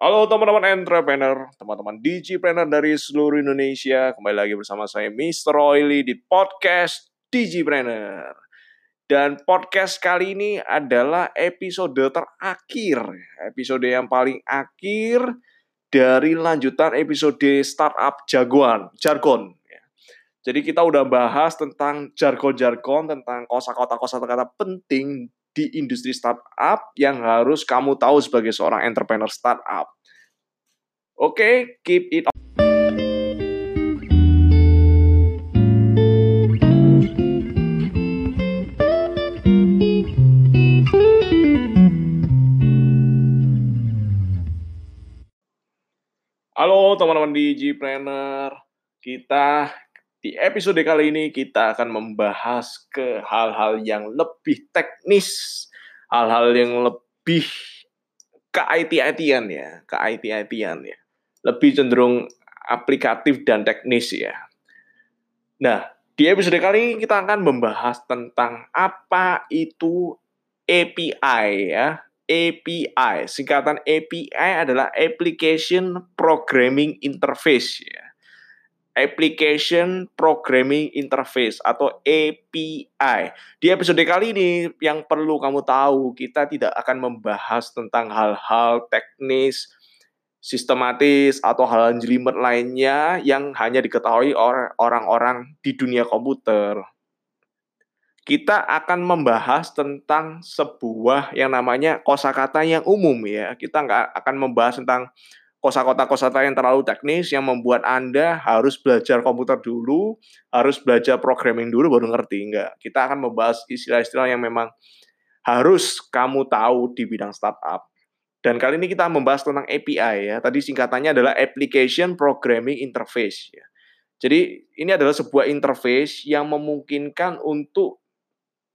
Halo teman-teman entrepreneur, teman-teman digipreneur dari seluruh Indonesia. Kembali lagi bersama saya Mr. Oily di podcast Digipreneur. Dan podcast kali ini adalah episode terakhir, episode yang paling akhir dari lanjutan episode startup jagoan, jargon. Jadi kita udah bahas tentang jargon-jargon, tentang kosakata-kosakata penting di industri startup yang harus kamu tahu sebagai seorang entrepreneur startup. Oke, okay, keep it on. Halo teman-teman di Gpreneur. Kita di episode kali ini kita akan membahas ke hal-hal yang lebih teknis, hal-hal yang lebih ke IT-ITan ya, ke IT-ITan ya. Lebih cenderung aplikatif dan teknis ya. Nah, di episode kali ini kita akan membahas tentang apa itu API ya. API, singkatan API adalah Application Programming Interface ya Application Programming Interface atau API. Di episode kali ini yang perlu kamu tahu, kita tidak akan membahas tentang hal-hal teknis, sistematis atau hal jelimet lainnya yang hanya diketahui orang-orang di dunia komputer. Kita akan membahas tentang sebuah yang namanya kosakata yang umum ya. Kita nggak akan membahas tentang kosakata-kosakata yang terlalu teknis yang membuat Anda harus belajar komputer dulu, harus belajar programming dulu baru ngerti. Enggak. Kita akan membahas istilah-istilah yang memang harus kamu tahu di bidang startup. Dan kali ini kita membahas tentang API ya. Tadi singkatannya adalah Application Programming Interface ya. Jadi ini adalah sebuah interface yang memungkinkan untuk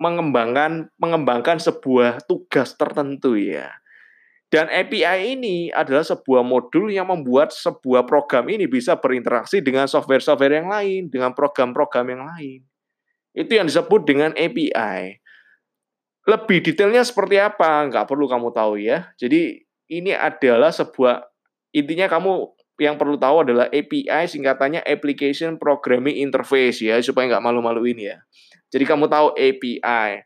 mengembangkan mengembangkan sebuah tugas tertentu ya dan API ini adalah sebuah modul yang membuat sebuah program ini bisa berinteraksi dengan software-software yang lain, dengan program-program yang lain. Itu yang disebut dengan API. Lebih detailnya seperti apa? Nggak perlu kamu tahu ya. Jadi ini adalah sebuah, intinya kamu yang perlu tahu adalah API, singkatannya Application Programming Interface ya, supaya nggak malu-maluin ya. Jadi kamu tahu API.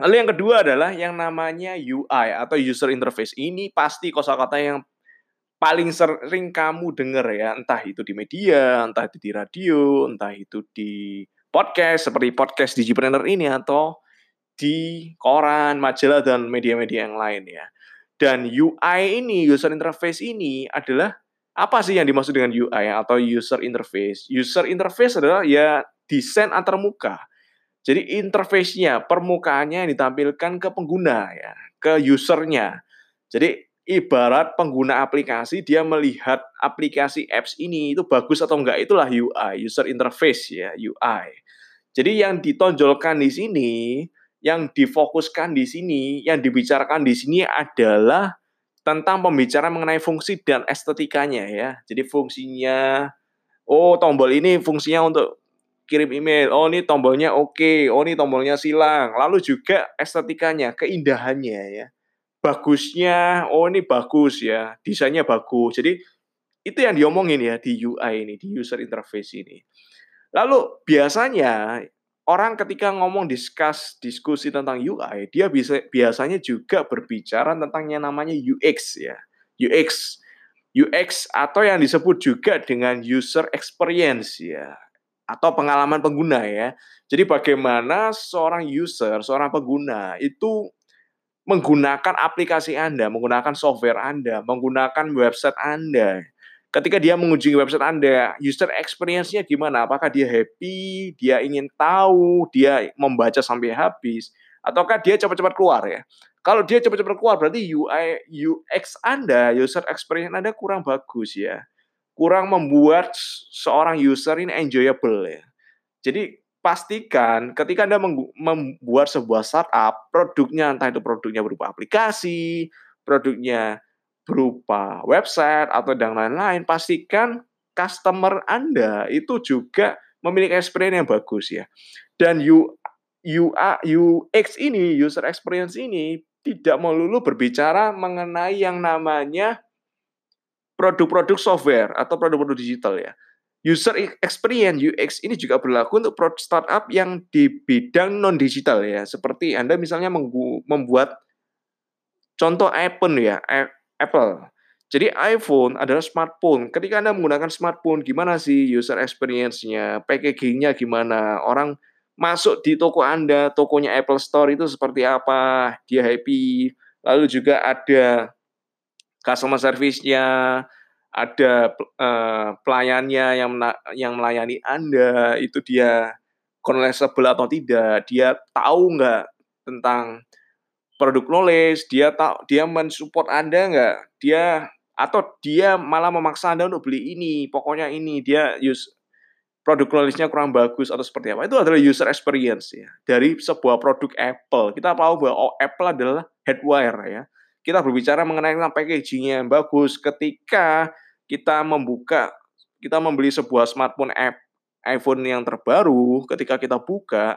Lalu yang kedua adalah yang namanya UI atau user interface. Ini pasti kosakata yang paling sering kamu dengar ya, entah itu di media, entah itu di radio, entah itu di podcast seperti podcast Digipreneur ini atau di koran, majalah dan media-media yang lain ya. Dan UI ini, user interface ini adalah apa sih yang dimaksud dengan UI atau user interface? User interface adalah ya desain antarmuka jadi interface-nya, permukaannya yang ditampilkan ke pengguna ya, ke usernya. Jadi ibarat pengguna aplikasi dia melihat aplikasi apps ini itu bagus atau enggak itulah UI, user interface ya, UI. Jadi yang ditonjolkan di sini, yang difokuskan di sini, yang dibicarakan di sini adalah tentang pembicaraan mengenai fungsi dan estetikanya ya. Jadi fungsinya oh tombol ini fungsinya untuk kirim email, oh ini tombolnya oke, okay. oh ini tombolnya silang. Lalu juga estetikanya, keindahannya ya. Bagusnya, oh ini bagus ya, desainnya bagus. Jadi itu yang diomongin ya di UI ini, di user interface ini. Lalu biasanya orang ketika ngomong discuss diskusi tentang UI, dia bisa biasanya juga berbicara tentang yang namanya UX ya. UX UX atau yang disebut juga dengan user experience ya atau pengalaman pengguna ya. Jadi bagaimana seorang user, seorang pengguna itu menggunakan aplikasi Anda, menggunakan software Anda, menggunakan website Anda. Ketika dia mengunjungi website Anda, user experience-nya gimana? Apakah dia happy, dia ingin tahu, dia membaca sampai habis, ataukah dia cepat-cepat keluar ya? Kalau dia cepat-cepat keluar berarti UI UX Anda, user experience Anda kurang bagus ya kurang membuat seorang user ini enjoyable ya. Jadi pastikan ketika Anda membuat sebuah startup, produknya entah itu produknya berupa aplikasi, produknya berupa website atau dan lain-lain, pastikan customer Anda itu juga memiliki experience yang bagus ya. Dan UX ini, user experience ini tidak melulu berbicara mengenai yang namanya produk-produk software atau produk-produk digital ya. User experience UX ini juga berlaku untuk produk startup yang di bidang non digital ya. Seperti Anda misalnya membuat contoh iPhone ya, Apple. Jadi iPhone adalah smartphone. Ketika Anda menggunakan smartphone, gimana sih user experience-nya, packaging-nya gimana, orang masuk di toko Anda, tokonya Apple Store itu seperti apa, dia happy. Lalu juga ada customer service-nya, ada uh, pelayannya yang yang melayani Anda itu dia knowledgeable atau tidak, dia tahu nggak tentang produk knowledge, dia tahu dia mensupport Anda nggak, dia atau dia malah memaksa Anda untuk beli ini, pokoknya ini dia use produk knowledge-nya kurang bagus atau seperti apa. Itu adalah user experience ya dari sebuah produk Apple. Kita tahu bahwa oh, Apple adalah headwire ya kita berbicara mengenai packaging yang bagus ketika kita membuka kita membeli sebuah smartphone app iPhone yang terbaru ketika kita buka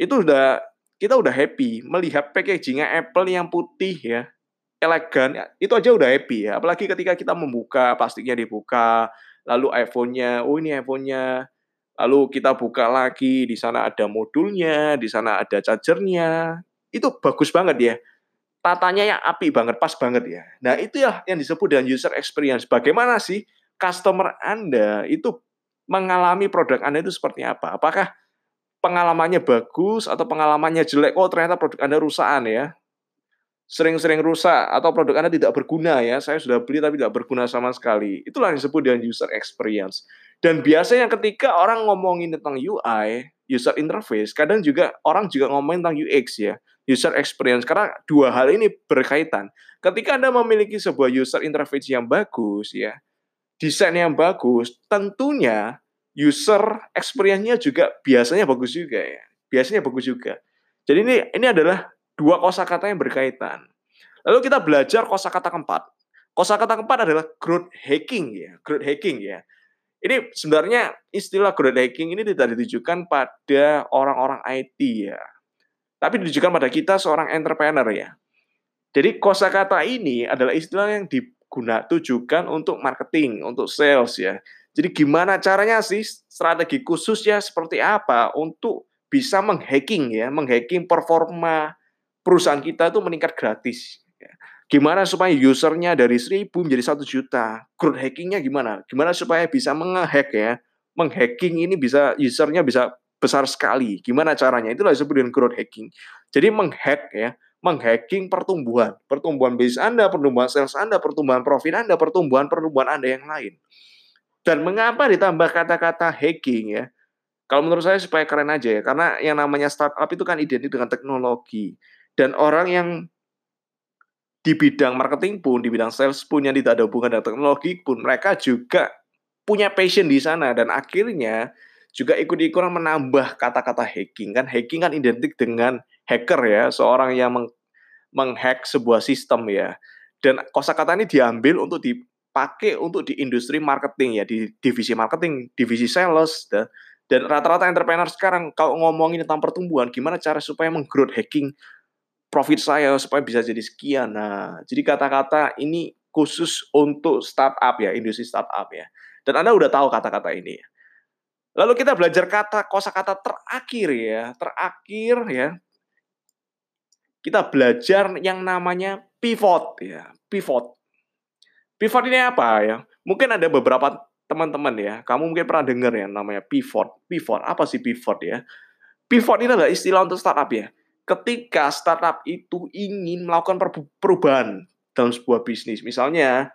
itu udah kita udah happy melihat packagingnya Apple yang putih ya. Elegan itu aja udah happy ya. Apalagi ketika kita membuka plastiknya dibuka lalu iPhone-nya oh ini iPhone-nya. Lalu kita buka lagi di sana ada modulnya di sana ada chargernya. Itu bagus banget ya tatanya yang api banget, pas banget ya. Nah, itu ya yang disebut dengan user experience. Bagaimana sih customer Anda itu mengalami produk Anda itu seperti apa? Apakah pengalamannya bagus atau pengalamannya jelek? Oh, ternyata produk Anda rusakan ya. Sering-sering rusak atau produk Anda tidak berguna ya. Saya sudah beli tapi tidak berguna sama sekali. Itulah yang disebut dengan user experience. Dan biasanya ketika orang ngomongin tentang UI, user interface, kadang juga orang juga ngomongin tentang UX ya user experience karena dua hal ini berkaitan. Ketika Anda memiliki sebuah user interface yang bagus ya, desain yang bagus, tentunya user experience-nya juga biasanya bagus juga ya. Biasanya bagus juga. Jadi ini ini adalah dua kosakata yang berkaitan. Lalu kita belajar kosakata keempat. Kosakata keempat adalah growth hacking ya, growth hacking ya. Ini sebenarnya istilah growth hacking ini tidak ditujukan pada orang-orang IT ya tapi ditujukan pada kita seorang entrepreneur ya. Jadi kosakata ini adalah istilah yang digunakan tujukan untuk marketing, untuk sales ya. Jadi gimana caranya sih strategi khususnya seperti apa untuk bisa menghacking ya, menghacking performa perusahaan kita itu meningkat gratis. Ya. Gimana supaya usernya dari seribu menjadi satu juta? Growth hackingnya gimana? Gimana supaya bisa menghack ya? Menghacking ini bisa usernya bisa besar sekali. Gimana caranya? Itulah disebut dengan growth hacking. Jadi menghack ya, menghacking pertumbuhan, pertumbuhan bisnis Anda, pertumbuhan sales Anda, pertumbuhan profit Anda, pertumbuhan pertumbuhan Anda yang lain. Dan mengapa ditambah kata-kata hacking ya? Kalau menurut saya supaya keren aja ya, karena yang namanya startup itu kan identik dengan teknologi. Dan orang yang di bidang marketing pun, di bidang sales pun yang tidak ada hubungan dengan teknologi pun, mereka juga punya passion di sana dan akhirnya juga ikut-ikutan menambah kata-kata hacking. Kan hacking kan identik dengan hacker ya seorang yang meng menghack sebuah sistem ya. Dan kosakata ini diambil untuk dipakai untuk di industri marketing ya di divisi marketing divisi sales dan dan rata-rata entrepreneur sekarang kalau ngomongin tentang pertumbuhan gimana cara supaya menggrowth hacking profit saya supaya bisa jadi sekian. Nah jadi kata-kata ini khusus untuk startup ya industri startup ya. Dan anda udah tahu kata-kata ini. ya Lalu kita belajar kata kosakata terakhir ya, terakhir ya. Kita belajar yang namanya pivot ya, pivot. Pivot ini apa ya? Mungkin ada beberapa teman-teman ya, kamu mungkin pernah dengar ya namanya pivot. Pivot, apa sih pivot ya? Pivot ini adalah istilah untuk startup ya. Ketika startup itu ingin melakukan perubahan dalam sebuah bisnis. Misalnya,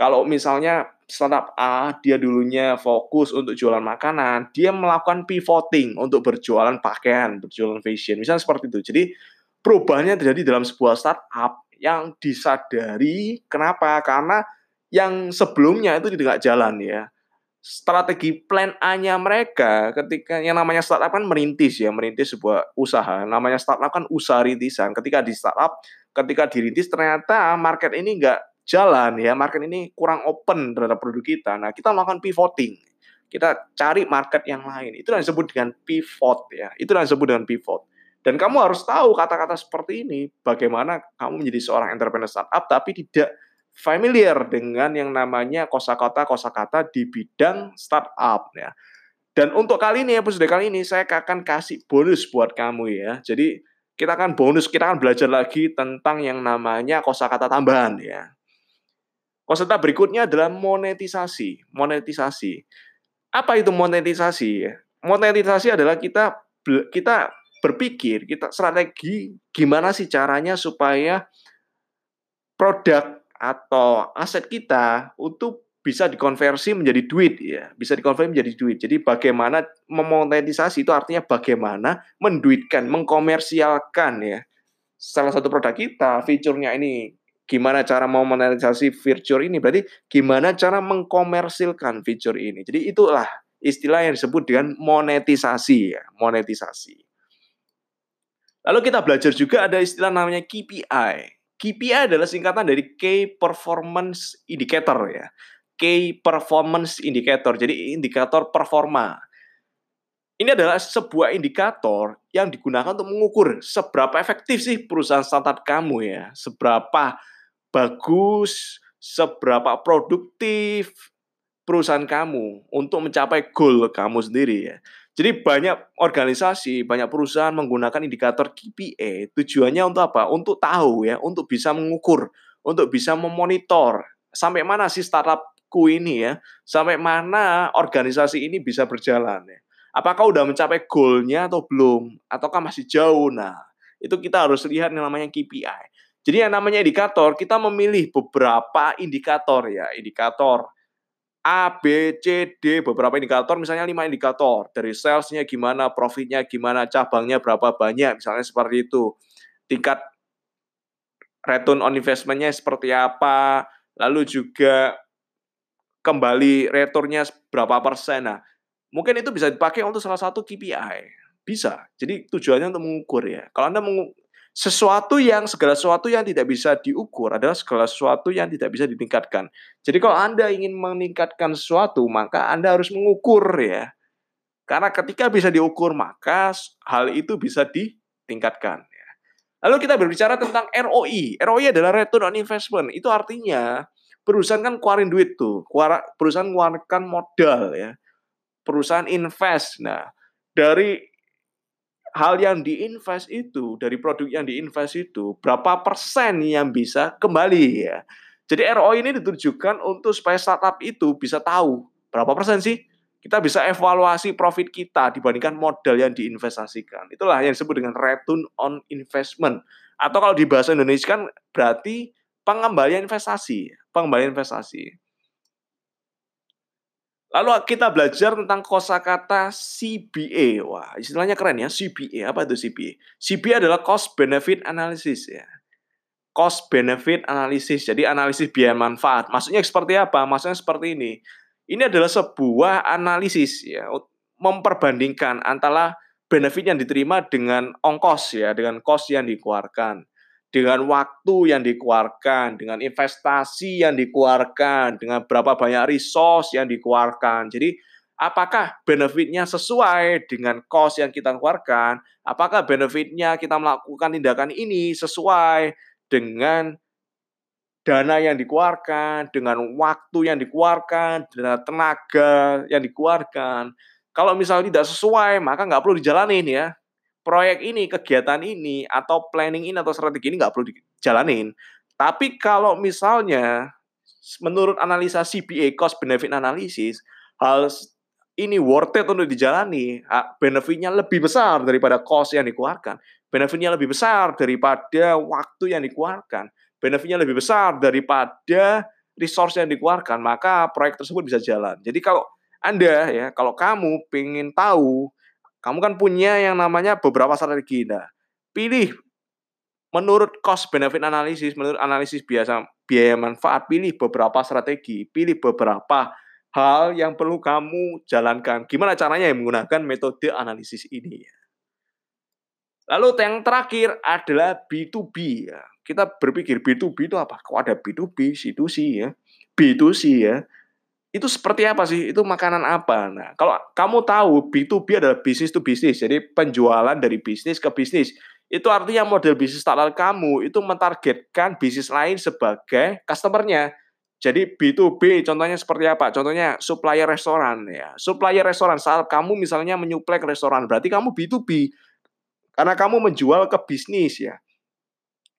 kalau misalnya startup A dia dulunya fokus untuk jualan makanan, dia melakukan pivoting untuk berjualan pakaian, berjualan fashion, misalnya seperti itu. Jadi perubahannya terjadi dalam sebuah startup yang disadari kenapa? Karena yang sebelumnya itu tidak jalan ya. Strategi plan A-nya mereka ketika yang namanya startup kan merintis ya, merintis sebuah usaha. Namanya startup kan usaha rintisan. Ketika di startup, ketika dirintis ternyata market ini enggak jalan ya market ini kurang open terhadap produk kita. Nah, kita melakukan pivoting. Kita cari market yang lain. Itu yang disebut dengan pivot ya. Itu yang disebut dengan pivot. Dan kamu harus tahu kata-kata seperti ini bagaimana kamu menjadi seorang entrepreneur startup tapi tidak familiar dengan yang namanya kosakata kosakata di bidang startup ya. Dan untuk kali ini episode kali ini saya akan kasih bonus buat kamu ya. Jadi kita akan bonus, kita akan belajar lagi tentang yang namanya kosakata tambahan ya. Kosakata berikutnya adalah monetisasi. Monetisasi. Apa itu monetisasi? Monetisasi adalah kita kita berpikir, kita strategi gimana sih caranya supaya produk atau aset kita untuk bisa dikonversi menjadi duit ya, bisa dikonversi menjadi duit. Jadi bagaimana memonetisasi itu artinya bagaimana menduitkan, mengkomersialkan ya. Salah satu produk kita, fiturnya ini gimana cara mau monetisasi fitur ini berarti gimana cara mengkomersilkan fitur ini. Jadi itulah istilah yang disebut dengan monetisasi ya, monetisasi. Lalu kita belajar juga ada istilah namanya KPI. KPI adalah singkatan dari Key Performance Indicator ya. Key Performance Indicator, jadi indikator performa. Ini adalah sebuah indikator yang digunakan untuk mengukur seberapa efektif sih perusahaan startup kamu ya, seberapa bagus, seberapa produktif perusahaan kamu untuk mencapai goal kamu sendiri ya. Jadi banyak organisasi, banyak perusahaan menggunakan indikator KPI tujuannya untuk apa? Untuk tahu ya, untuk bisa mengukur, untuk bisa memonitor sampai mana sih startupku ini ya, sampai mana organisasi ini bisa berjalan ya. Apakah udah mencapai goalnya atau belum? Ataukah masih jauh? Nah, itu kita harus lihat yang namanya KPI. Jadi yang namanya indikator, kita memilih beberapa indikator ya, indikator A, B, C, D, beberapa indikator, misalnya lima indikator. Dari salesnya gimana, profitnya gimana, cabangnya berapa banyak, misalnya seperti itu. Tingkat return on investmentnya seperti apa, lalu juga kembali returnnya berapa persen. Nah, mungkin itu bisa dipakai untuk salah satu KPI. Bisa. Jadi tujuannya untuk mengukur ya. Kalau Anda sesuatu yang segala sesuatu yang tidak bisa diukur adalah segala sesuatu yang tidak bisa ditingkatkan. Jadi kalau Anda ingin meningkatkan sesuatu, maka Anda harus mengukur ya. Karena ketika bisa diukur, maka hal itu bisa ditingkatkan. Ya. Lalu kita berbicara tentang ROI. ROI adalah return on investment. Itu artinya perusahaan kan keluarin duit tuh. Perusahaan mengeluarkan modal ya. Perusahaan invest. Nah, dari hal yang diinvest itu dari produk yang diinvest itu berapa persen yang bisa kembali ya. Jadi ROI ini ditujukan untuk supaya startup itu bisa tahu berapa persen sih kita bisa evaluasi profit kita dibandingkan modal yang diinvestasikan. Itulah yang disebut dengan return on investment. Atau kalau di bahasa Indonesia kan berarti pengembalian investasi, pengembalian investasi. Lalu kita belajar tentang kosakata CBA. Wah, istilahnya keren ya, CBA. Apa itu CBA? CBA adalah cost benefit analysis ya. Cost benefit analysis. Jadi analisis biaya manfaat. Maksudnya seperti apa? Maksudnya seperti ini. Ini adalah sebuah analisis ya, memperbandingkan antara benefit yang diterima dengan ongkos ya, dengan cost yang dikeluarkan dengan waktu yang dikeluarkan, dengan investasi yang dikeluarkan, dengan berapa banyak resource yang dikeluarkan. Jadi, apakah benefitnya sesuai dengan cost yang kita keluarkan? Apakah benefitnya kita melakukan tindakan ini sesuai dengan dana yang dikeluarkan, dengan waktu yang dikeluarkan, dengan tenaga yang dikeluarkan. Kalau misalnya tidak sesuai, maka nggak perlu dijalanin ya proyek ini, kegiatan ini, atau planning ini atau strategi ini nggak perlu dijalanin. Tapi kalau misalnya menurut analisa CBA cost benefit analysis, hal ini worth it untuk dijalani, benefitnya lebih besar daripada cost yang dikeluarkan, benefitnya lebih besar daripada waktu yang dikeluarkan, benefitnya lebih besar daripada resource yang dikeluarkan, maka proyek tersebut bisa jalan. Jadi kalau Anda ya, kalau kamu pengen tahu kamu kan punya yang namanya beberapa strategi. Nah, pilih menurut cost benefit analysis, menurut analisis biasa biaya manfaat, pilih beberapa strategi, pilih beberapa hal yang perlu kamu jalankan. Gimana caranya yang menggunakan metode analisis ini? Lalu yang terakhir adalah B2B ya. Kita berpikir B2B itu apa? Kok ada B2B, C2C ya? B2C ya itu seperti apa sih? Itu makanan apa? Nah, kalau kamu tahu B2B adalah bisnis to bisnis, jadi penjualan dari bisnis ke bisnis. Itu artinya model bisnis startup kamu itu mentargetkan bisnis lain sebagai customernya. Jadi B2B contohnya seperti apa? Contohnya supplier restoran ya. Supplier restoran saat kamu misalnya menyuplai ke restoran, berarti kamu B2B. Karena kamu menjual ke bisnis ya.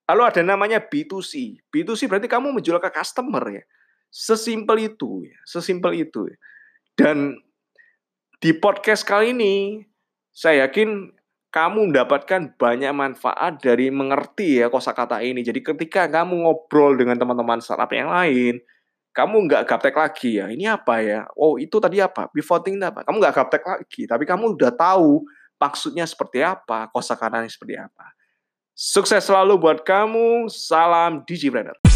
Lalu ada namanya B2C. B2C berarti kamu menjual ke customer ya. Sesimpel itu ya, sesimpel itu. Ya. Dan di podcast kali ini saya yakin kamu mendapatkan banyak manfaat dari mengerti ya kosakata ini. Jadi ketika kamu ngobrol dengan teman-teman startup yang lain, kamu nggak gaptek lagi ya. Ini apa ya? Oh itu tadi apa? Pivoting apa? Kamu nggak gaptek lagi, tapi kamu udah tahu maksudnya seperti apa, kosakatanya seperti apa. Sukses selalu buat kamu. Salam DigiBrander.